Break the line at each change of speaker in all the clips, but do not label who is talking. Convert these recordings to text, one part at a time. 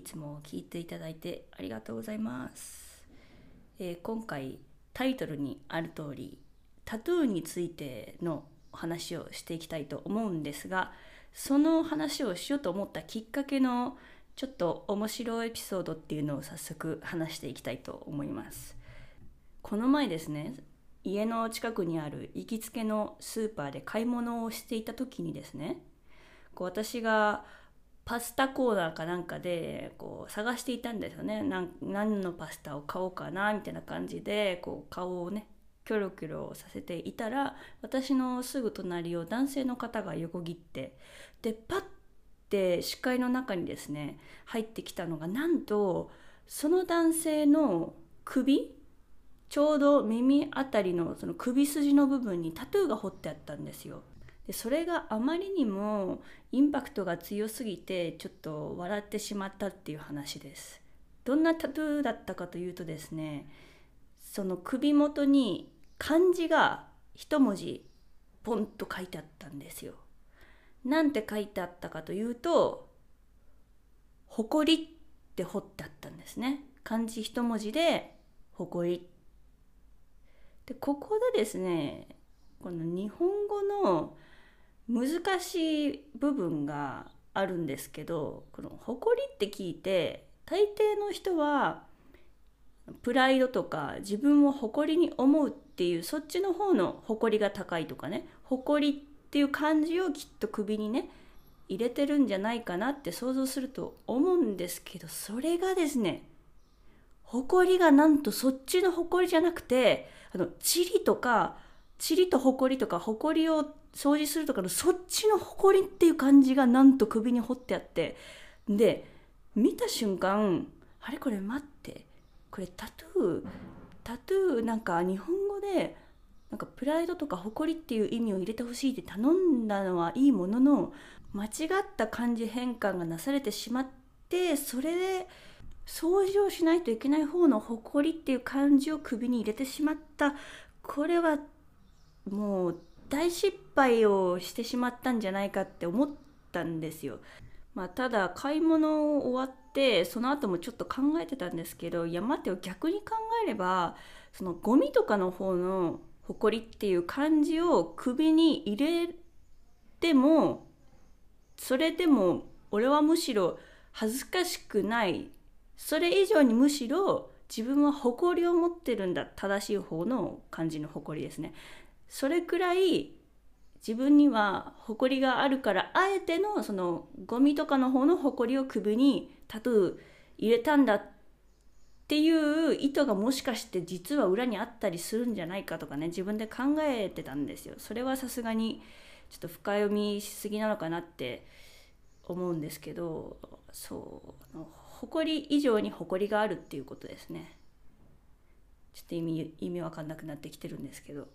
いつも聞いていただいてありがとうございます。えー今回タイトルにある通り、タトゥーについての話をしていきたいと思うんですが、その話をしようと思ったきっかけのちょっと面白いエピソードっていうのを早速話していきたいと思います。この前ですね、家の近くにある行きつけのスーパーで買い物をしていた時にですね、こう私がパスタコーナーかなんかでこう探していたんですよね何のパスタを買おうかなみたいな感じでこう顔をねキョロキョロさせていたら私のすぐ隣を男性の方が横切ってでパッて視界の中にですね入ってきたのがなんとその男性の首ちょうど耳あたりのその首筋の部分にタトゥーが彫ってあったんですよ。でそれがあまりにもインパクトが強すぎてちょっと笑ってしまったっていう話です。どんなタトゥーだったかというとですねその首元に漢字が一文字ポンと書いてあったんですよ。なんて書いてあったかというと「誇り」って彫ってあったんですね。漢字一文字で「誇り」でここでですねこの日本語の難しい部分があるんですけどこの「誇り」って聞いて大抵の人はプライドとか自分を誇りに思うっていうそっちの方の誇りが高いとかね誇りっていう漢字をきっと首にね入れてるんじゃないかなって想像すると思うんですけどそれがですね誇りがなんとそっちの誇りじゃなくてあの塵とか塵と埃とか埃を掃除するとかのそっちの埃っていう感じがなんと首に彫ってあってで見た瞬間あれこれ待ってこれタトゥータトゥーなんか日本語でなんかプライドとか誇りっていう意味を入れてほしいって頼んだのはいいものの間違った漢字変換がなされてしまってそれで掃除をしないといけない方の誇りっていう漢字を首に入れてしまった。これはもう大失敗をしてしまったんじゃないかって思ったんですよ。まあ、ただ買い物を終わってその後もちょっと考えてたんですけどいや待てよ逆に考えればそのゴミとかの方の「誇り」っていう漢字を首に入れてもそれでも俺はむしろ恥ずかしくないそれ以上にむしろ自分は誇りを持ってるんだ正しい方の漢字の誇りですね。それくらい自分には誇りがあるからあえてのそのゴミとかの方の誇りを首にタトゥー入れたんだっていう意図がもしかして実は裏にあったりするんじゃないかとかね自分で考えてたんですよ。それはさすがにちょっと深読みしすぎなのかなって思うんですけどそう誇り以上に誇りがあるっていうことですね。ちょっと意味意味わかんなくなってきてるんですけど。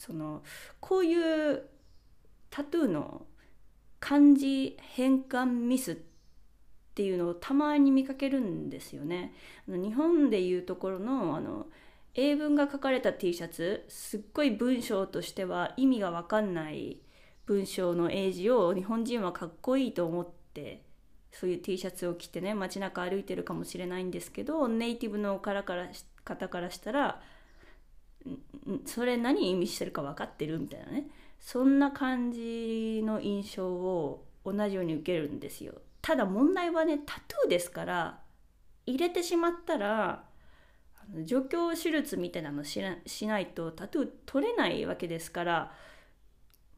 そのこういうタトゥーの漢字変換ミスっていうのをたまに見かけるんですよね。日本でいうところのあの英文が書かれた T シャツすっごい文章としては意味が分かんない文章の英字を日本人はかっこいいと思ってそういう T シャツを着てね街中歩いてるかもしれないんですけどネイティブの方から方からしたらそれ何意味してるか分かってるみたいなね。そんな感じの印象を同じように受けるんですよ。ただ問題はねタトゥーですから入れてしまったら除去手術みたいなのしなしないとタトゥー取れないわけですから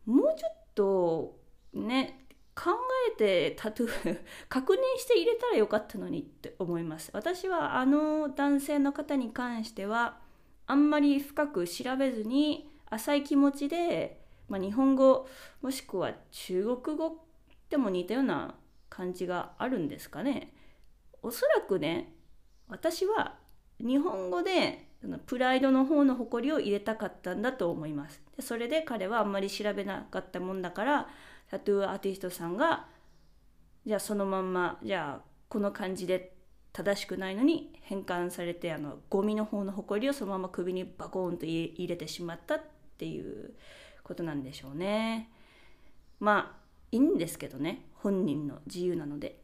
もうちょっとね考えてタトゥー 確認して入れたらよかったのにって思います。私はあの男性の方に関してはあんまり深く調べずに浅い気持ちで、まあ、日本語もしくは中国語でも似たような感じがあるんですかね。おそらくね私は日本語でプライドの方の誇りを入れたかったんだと思います。でそれで彼はあんまり調べなかったもんだからタトゥーアーティストさんがじゃあそのまんまじゃあこの感じで正しくないのに変換されてあのゴミの方の埃をそのまま首にバコーンと入れてしまったっていうことなんでしょうね。まあいいんですけどね本人の自由なので。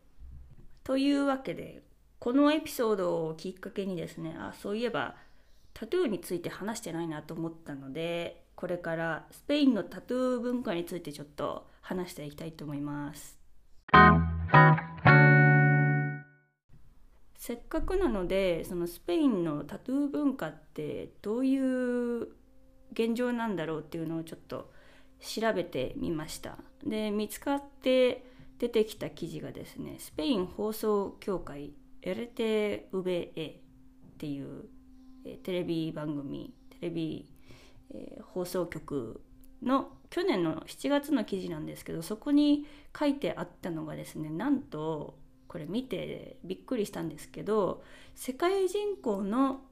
というわけでこのエピソードをきっかけにですねあそういえばタトゥーについて話してないなと思ったのでこれからスペインのタトゥー文化についてちょっと話していきたいと思います。せっかくなのでそのスペインのタトゥー文化ってどういう現状なんだろうっていうのをちょっと調べてみました。で見つかって出てきた記事がですねスペイン放送協会 LTVE っていうテレビ番組テレビ、えー、放送局の去年の7月の記事なんですけどそこに書いてあったのがですねなんとこれ見てびっくりしたんですけど世界人口の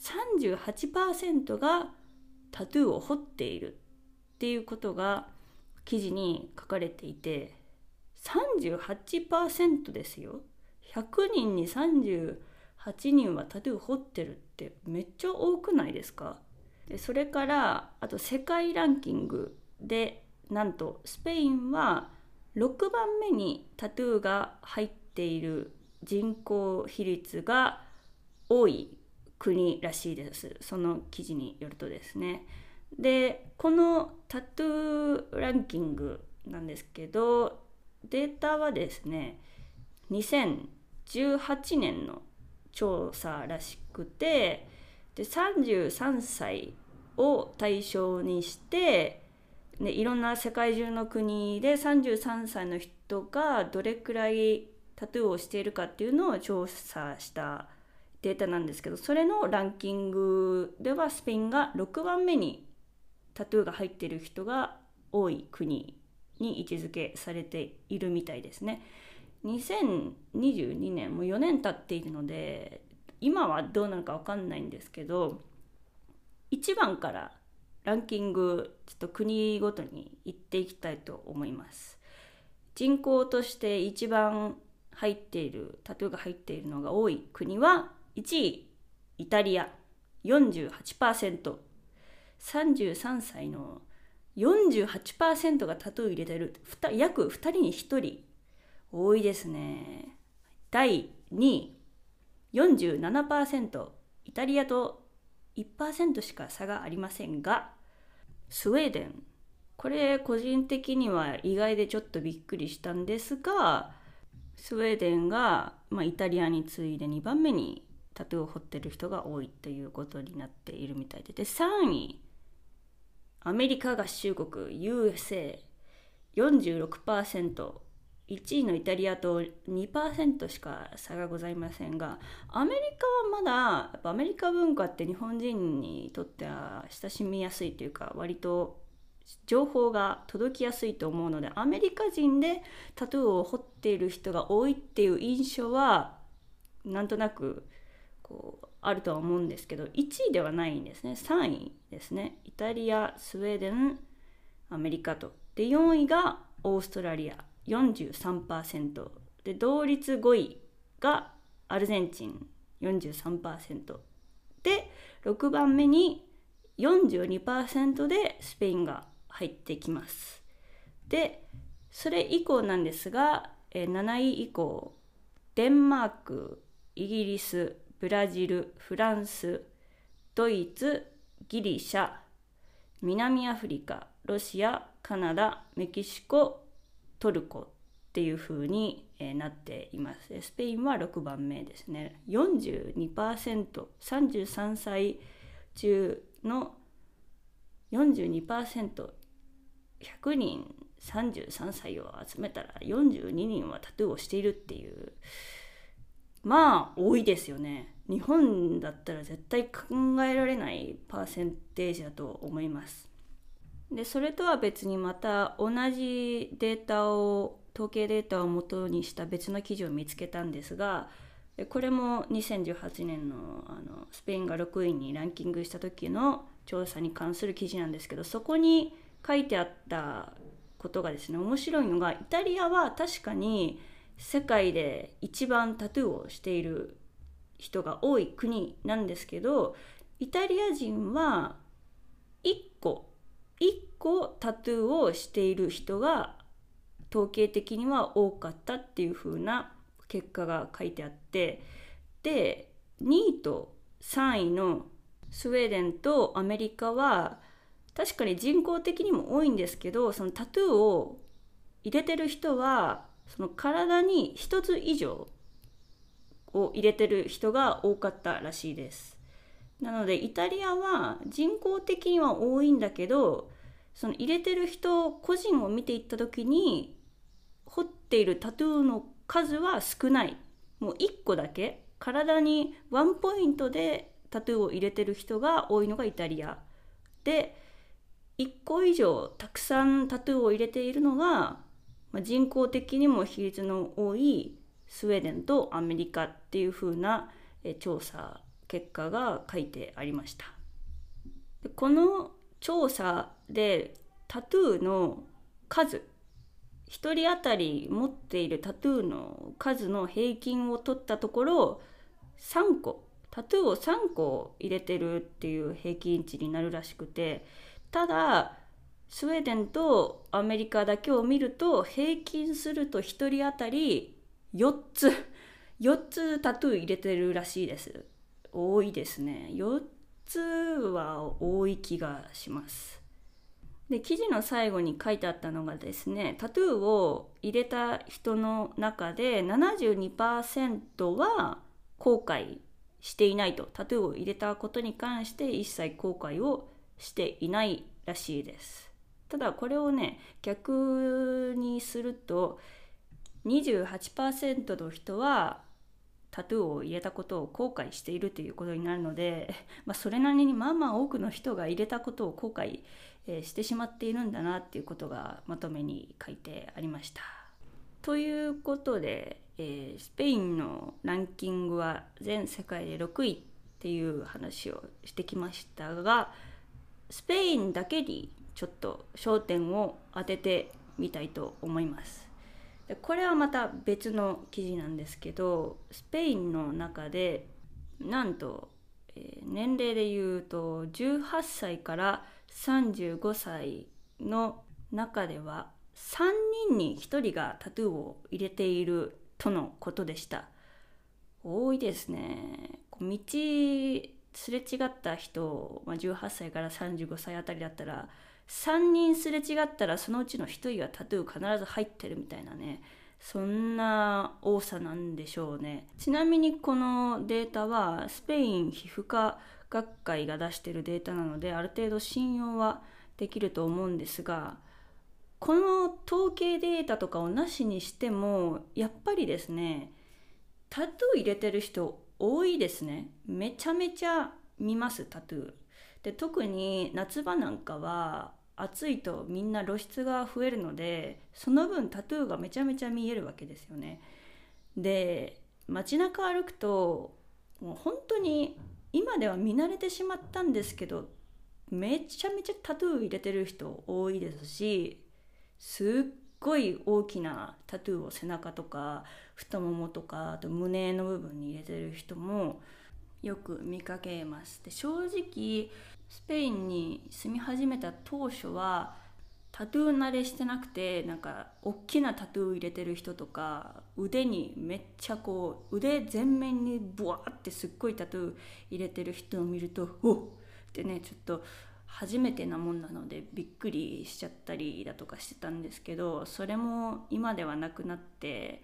38%がタトゥーを彫っているっていうことが記事に書かれていて38%ですよ。100人に38人はタトゥー彫ってるってめっちゃ多くないですか？でそれからあと世界ランキングでなんとスペインは6番目にタトゥーが入っている人口比率が多い国らしいです。その記事によるとですね。でこのタトゥーランキングなんですけどデータはですね2018年の調査らしくてで33歳を対象にしてでいろんな世界中の国で33歳の人がどれくらいタトゥーをしているかっていうのを調査したデータなんですけどそれのランキングではスペインが6番目にタトゥーが入っている人が多い国に位置づけされているみたいですね。2022年もう4年経っているので今はどうなのか分かんないんですけど1番からランキングちょっと国ごとに行っていきたいと思います。人口として一番入っているタトゥーが入っているのが多い国は1位イタリア。48%33 歳の48%がタトゥー入れてる。約2人に1人。多いですね。第2位。47%イタリアと1%しか差がありませんがスウェーデン。これ個人的には意外でちょっとびっくりしたんですがスウェーデンが、まあ、イタリアに次いで2番目にタトゥーを彫ってる人が多いということになっているみたいで。で3位アメリカ合衆国 USA46% 1位のイタリアと2%しか差がございませんがアメリカはまだやっぱアメリカ文化って日本人にとっては親しみやすいというか割と情報が届きやすいと思うのでアメリカ人でタトゥーを彫っている人が多いっていう印象はなんとなくこうあるとは思うんですけど1位ではないんですね。3位ですね。イタリアスウェーデンアメリカと。で4位がオーストラリア。43%で同率5位がアルゼンチン43%で6番目に42%でスペインが入ってきます。でそれ以降なんですが7位以降デンマークイギリスブラジルフランスドイツギリシャ南アフリカロシアカナダメキシコトルコっていう風になっています。スペインは6番目ですね。42%、33歳中の42%、100人33歳を集めたら42人はタトゥーをしているっていう、まあ多いですよね。日本だったら絶対考えられないパーセンテージだと思います。でそれとは別にまた同じデータを統計データをもとにした別の記事を見つけたんですがこれも2018年のあのスペインが6位にランキングした時の調査に関する記事なんですけどそこに書いてあったことがですね面白いのがイタリアは確かに世界で一番タトゥーをしている人が多い国なんですけどイタリア人は1個1個タトゥーをしている人が統計的には多かったっていう風な結果が書いてあってで2位と3位のスウェーデンとアメリカは確かに人口的にも多いんですけどそのタトゥーを入れてる人はその体に1つ以上を入れてる人が多かったらしいです。なのでイタリアは人口的には多いんだけどその入れてる人個人を見ていった時に彫っているタトゥーの数は少ない。もう1個だけ。体にワンポイントでタトゥーを入れてる人が多いのがイタリア。で1個以上たくさんタトゥーを入れているのが、まあ、人口的にも比率の多いスウェーデンとアメリカっていう風な調査結果が書いてありました。でこの調査でタトゥーの数1人当たり持っているタトゥーの数の平均を取ったところ3個タトゥーを3個入れてるっていう平均値になるらしくてただスウェーデンとアメリカだけを見ると平均すると1人当たり4つ4つタトゥー入れてるらしいです。多いですね。4つは多い気がします。で記事の最後に書いてあったのがですねタトゥーを入れた人の中で72%は後悔していないと。タトゥーを入れたことに関して一切後悔をしていないらしいです。ただこれをね逆にすると28%の人はタトゥーを入れたことを後悔しているということになるので、まあ、それなりにまあまあ多くの人が入れたことを後悔、え、してしまっているんだなっていうことがまとめに書いてありました。ということで、えー、スペインのランキングは全世界で6位っていう話をしてきましたがスペインだけにちょっと焦点を当ててみたいと思います。でこれはまた別の記事なんですけどスペインの中でなんと、えー、年齢でいうと18歳から35歳の中では3人に1人がタトゥーを入れているとのことでした。多いですね。道すれ違った人、まあ、18歳から35歳あたりだったら3人すれ違ったらそのうちの1人はタトゥー必ず入ってるみたいなね。そんな多さなんでしょうね。ちなみにこのデータはスペイン皮膚科学会が出してるデータなのである程度信用はできると思うんですがこの統計データとかをなしにしてもやっぱりですねタトゥー入れてる人多いですね。めちゃめちゃ見ますタトゥー。で特に夏場なんかは暑いとみんな露出が増えるのでその分タトゥーがめちゃめちゃ見えるわけですよね。で街中歩くともう本当に今では見慣れてしまったんですけどめちゃめちゃタトゥー入れてる人多いですしすっごい大きなタトゥーを背中とか太ももとかあと胸の部分に入れてる人もよく見かけます。で正直スペインに住み始めた当初はタトゥー慣れしてなくてなんか大きなタトゥー入れてる人とか腕にめっちゃこう腕全面にブワーってすっごいタトゥー入れてる人を見るとおっってねちょっと初めてなもんなのでびっくりしちゃったりだとかしてたんですけどそれも今ではなくなって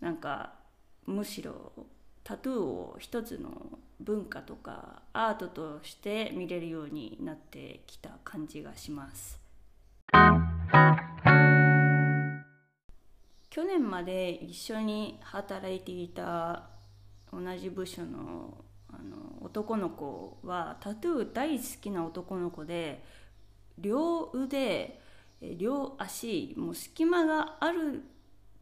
なんかむしろタトゥーを一つの文化とかアートとして見れるようになってきた感じがします。去年まで一緒に働いていた同じ部署のあの男の子はタトゥー大好きな男の子で両腕両足もう隙間がある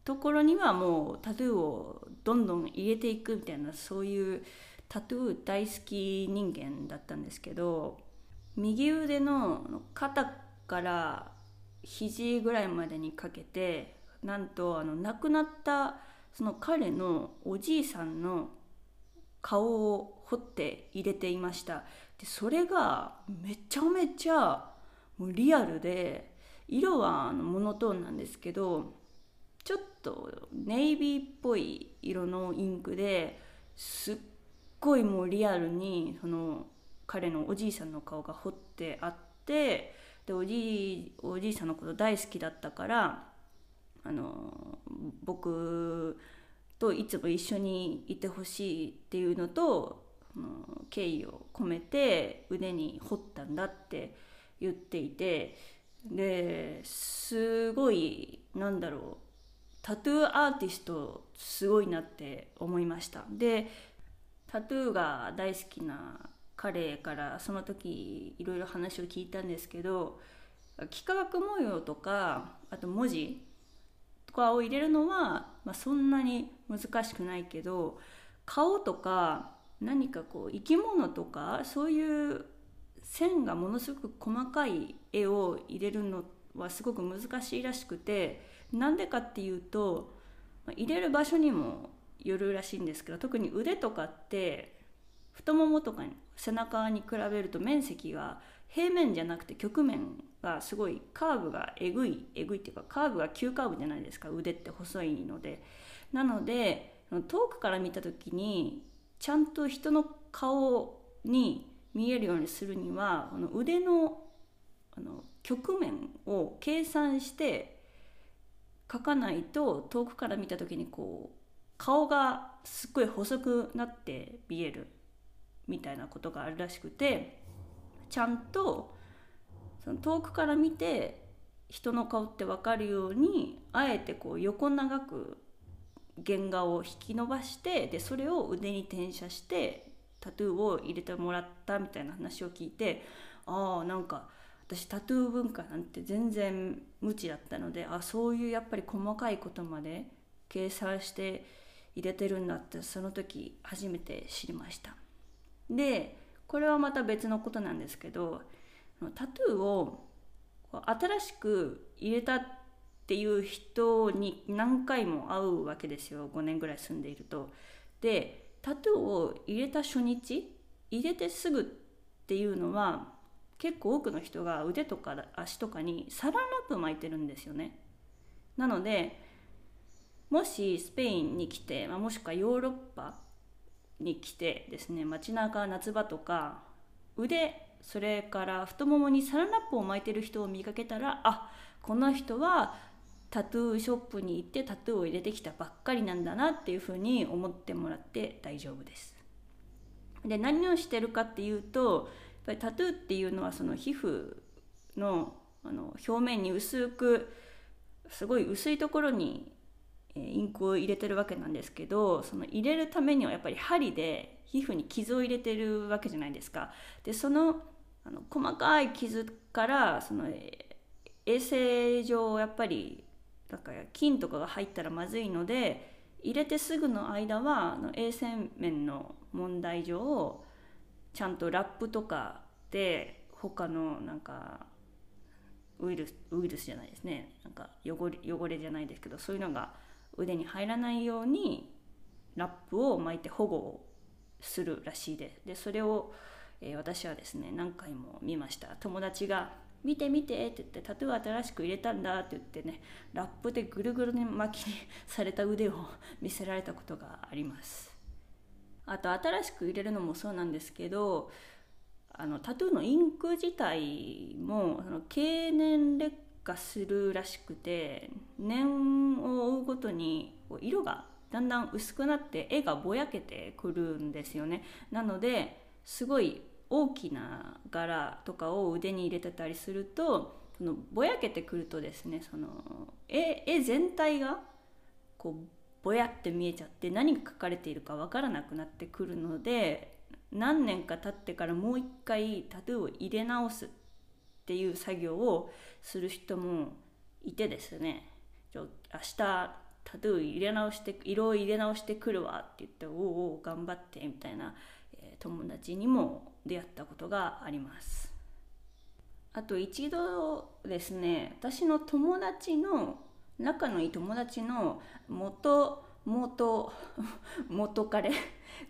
ところにはもうタトゥーをどんどん入れていくみたいなそういうタトゥー大好き人間だったんですけど右腕の肩から肘ぐらいまでにかけてなんとあの亡くなったその彼のおじいさんの顔を彫って入れていました。でそれがめちゃめちゃもうリアルで色はあのモノトーンなんですけどちょっとネイビーっぽい色のインクですっごいもうリアルにその彼のおじいさんの顔が彫ってあってでおじいおじいさんのこと大好きだったからあの僕といつも一緒にいてほしいっていうのと敬意を込めて腕に彫ったんだって言っていてですごいなんだろうタトゥーアーティストすごいなって思いました。でタトゥーが大好きな彼からその時いろいろ話を聞いたんですけど幾何学模様とかあと文字とかを入れるのは、まあ、そんなに難しくないけど顔とか何かこう生き物とかそういう線がものすごく細かい絵を入れるのはすごく難しいらしくてなんでかっていうと入れる場所にもよるらしいんですけど特に腕とかって太ももとか背中に比べると面積が平面じゃなくて曲面がすごいカーブがえぐいえぐいっていうかカーブが急カーブじゃないですか腕って細いので。なので遠くから見た時にちゃんと人の顔に見えるようにするにはこの腕のあの曲面を計算して描かないと遠くから見た時にこう顔がすっごい細くなって見えるみたいなことがあるらしくてちゃんとその遠くから見て人の顔って分かるようにあえてこう横長く原画を引き伸ばしてでそれを腕に転写してタトゥーを入れてもらったみたいな話を聞いてああなんか私タトゥー文化なんて全然無知だったのであそういうやっぱり細かいことまで計算して入れてるんだってその時初めて知りましたでこれはまた別のことなんですけどタトゥーを新しく入れたっていう人に何回も会うわけですよ5年ぐらい住んでいると。でタトゥーを入れた初日入れてすぐっていうのは結構多くの人が腕とか足とかにサランラップ巻いてるんですよね。なのでもしスペインに来て、まあ、もしくはヨーロッパに来てですね街中夏場とか腕それから太ももにサランラップを巻いてる人を見かけたらあこの人はタトゥーショップに行ってタトゥーを入れてきたばっかりなんだなっていうふうに思ってもらって大丈夫です。で何をしてるかっていうとやっぱりタトゥーっていうのはその皮膚のあの表面に薄くすごい薄いところにインクを入れてるわけなんですけどその入れるためにはやっぱり針で皮膚に傷を入れてるわけじゃないですか。でそのあの細かい傷からその衛生上やっぱりだから菌とかが入ったらまずいので入れてすぐの間はあの衛生面の問題上ちゃんとラップとかで他のなんかウイルスウイルスじゃないですねなんか汚れ汚れじゃないですけどそういうのが腕に入らないようにラップを巻いて保護をするらしいででそれを、えー、私はですね何回も見ました。友達が見て見てって言ってタトゥー新しく入れたんだって言ってねラップでぐるぐるに巻きにされた腕を見せられたことがあります。あと新しく入れるのもそうなんですけどあのタトゥーのインク自体もその経年劣化するらしくて年を追うごとに色がだんだん薄くなって絵がぼやけてくるんですよね。なのですごい大きな柄とかを腕に入れてたりするとそのぼやけてくるとですねその絵絵全体がこうぼやって見えちゃって何が書かれているか分からなくなってくるので何年か経ってからもう一回タトゥーを入れ直す。っていう作業をする人もいてですね。明日タトゥー入れ直して色を入れ直してくるわって言っておお頑張ってみたいな、え、友達にも出会ったことがあります。あと一度ですね私の友達の仲のいい友達の元元元彼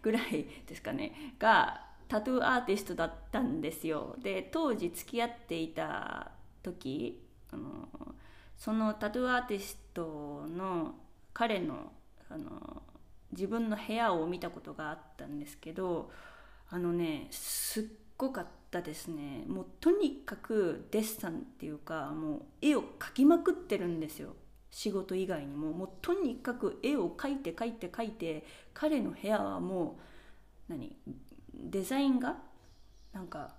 ぐらいですかねがタトゥーアーティストだったんですよ。で当時付き合っていた時あのそのタトゥーアーティストの彼のあの自分の部屋を見たことがあったんですけどあのねすっごかったですね。もうとにかくデッサンっていうかもう絵を描きまくってるんですよ。仕事以外にも。もうとにかく絵を描いて描いて描いて彼の部屋はもう何？デザインがなんか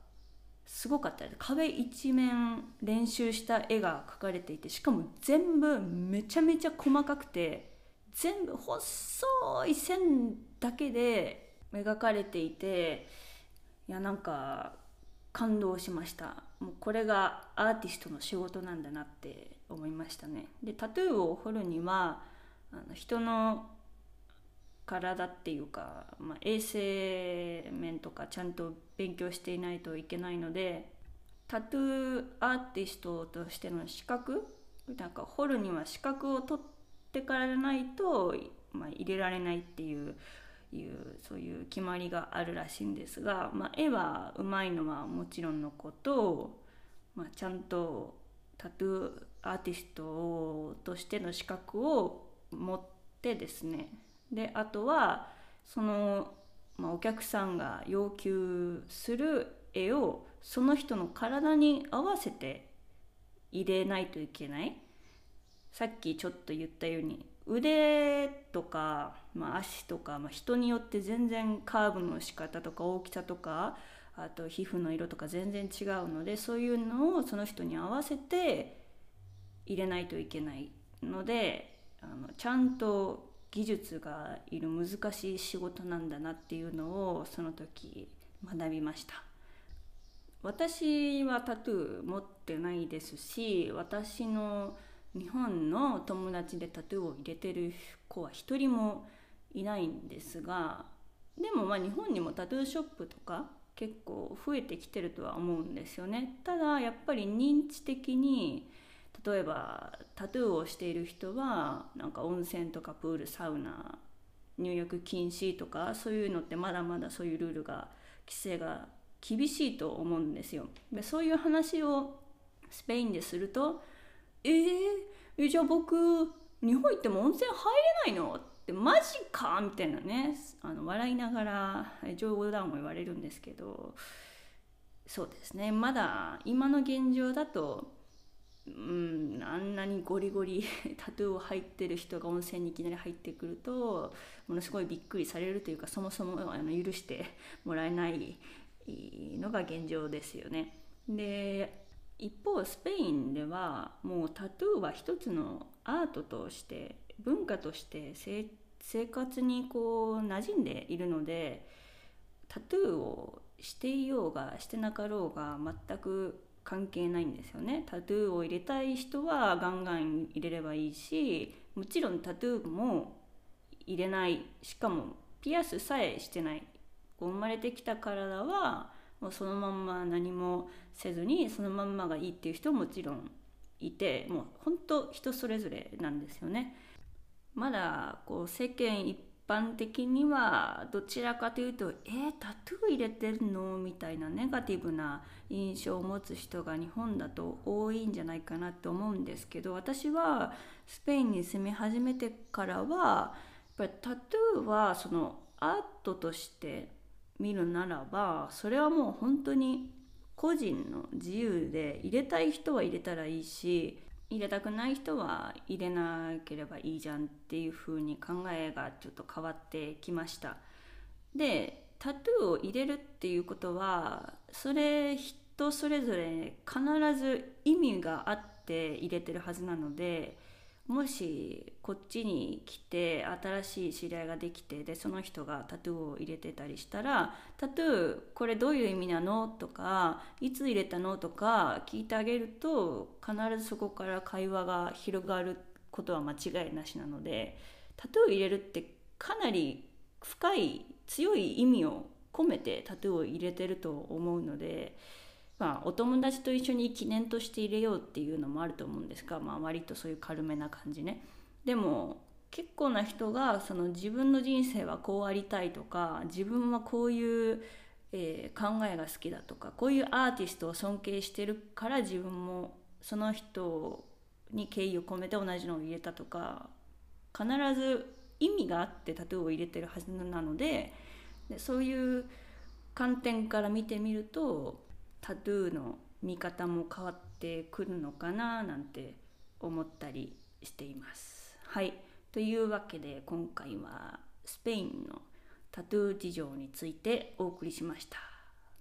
すごかった壁一面練習した絵が描かれていてしかも全部めちゃめちゃ細かくて全部細い線だけで描かれていていやなんか感動しました。もうこれがアーティストの仕事なんだなって思いましたね。でタトゥーを彫るにはあの人の体っていうか、まあ、衛生面とかちゃんと勉強していないといけないのでタトゥーアーティストとしての資格なんか彫るには資格を取ってからないと、まあ、入れられないっていういうそういう決まりがあるらしいんですが、まあ、絵はうまいのはもちろんのこと、まあ、ちゃんとタトゥーアーティストとしての資格を持ってですねであとはその、まあ、お客さんが要求する絵をその人の体に合わせて入れないといけない。さっきちょっと言ったように腕とか、まあ、足とか、まあ、人によって全然カーブの仕方とか大きさとかあと皮膚の色とか全然違うのでそういうのをその人に合わせて入れないといけないのであのちゃんと技術がいる難しい仕事なんだなっていうのをその時学びました。私はタトゥー持ってないですし私の日本の友達でタトゥーを入れてる子は一人もいないんですがでもまあ日本にもタトゥーショップとか結構増えてきてるとは思うんですよね。ただやっぱり認知的に例えばタトゥーをしている人はなんか温泉とかプールサウナ入浴禁止とかそういうのってまだまだそういうルールが規制が厳しいと思うんですよでそういう話をスペインですると「えー、じゃあ僕日本行っても温泉入れないの?」って「マジか!」みたいなねあの笑いながら冗談を言われるんですけどそうですねまだ今の現状だとうんあんなにゴリゴリ タトゥーを入ってる人が温泉にいきなり入ってくるとものすごいびっくりされるというかそもそもあの許してもらえないのが現状ですよね。で一方スペインではもうタトゥーは一つのアートとして文化として生活にこう馴染んでいるのでタトゥーをしていようがしてなかろうが全く関係ないんですよね。タトゥーを入れたい人はガンガン入れればいいしもちろんタトゥーも入れない。しかもピアスさえしてない。生まれてきた体はもうそのまんま何もせずにそのまんまがいいっていう人ももちろんいてもう本当人それぞれなんですよね。まだこう世間一般的にはどちらかというと「えー、タトゥー入れてるの?」みたいなネガティブな印象を持つ人が日本だと多いんじゃないかなと思うんですけど私はスペインに住み始めてからはやっぱりタトゥーはそのアートとして見るならばそれはもう本当に個人の自由で入れたい人は入れたらいいし入れたくない人は入れなければいいじゃんっていう風に考えがちょっと変わってきました。でタトゥーを入れるっていうことはそれ人それぞれ必ず意味があって入れてるはずなのでもしこっちに来て新しい知り合いができてでその人がタトゥーを入れてたりしたら「タトゥーこれどういう意味なの?」とか「いつ入れたの?」とか聞いてあげると必ずそこから会話が広がることは間違いなしなのでタトゥー入れるってかなり深い強い意味を込めてタトゥーを入れてると思うので。まあ、お友達と一緒に記念として入れようっていうのもあると思うんですが、まあ、割とそういう軽めな感じね。でも結構な人がその自分の人生はこうありたいとか自分はこういう、えー、考えが好きだとかこういうアーティストを尊敬してるから自分もその人に敬意を込めて同じのを入れたとか必ず意味があってタトゥーを入れてるはずなのででそういう観点から見てみるとタトゥーの見方も変わってくるのかななんて思ったりしています。はいというわけで今回はスペインのタトゥー事情についてお送りしました。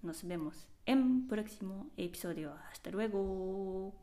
Nos vemos en próximo episodio. Hasta luego.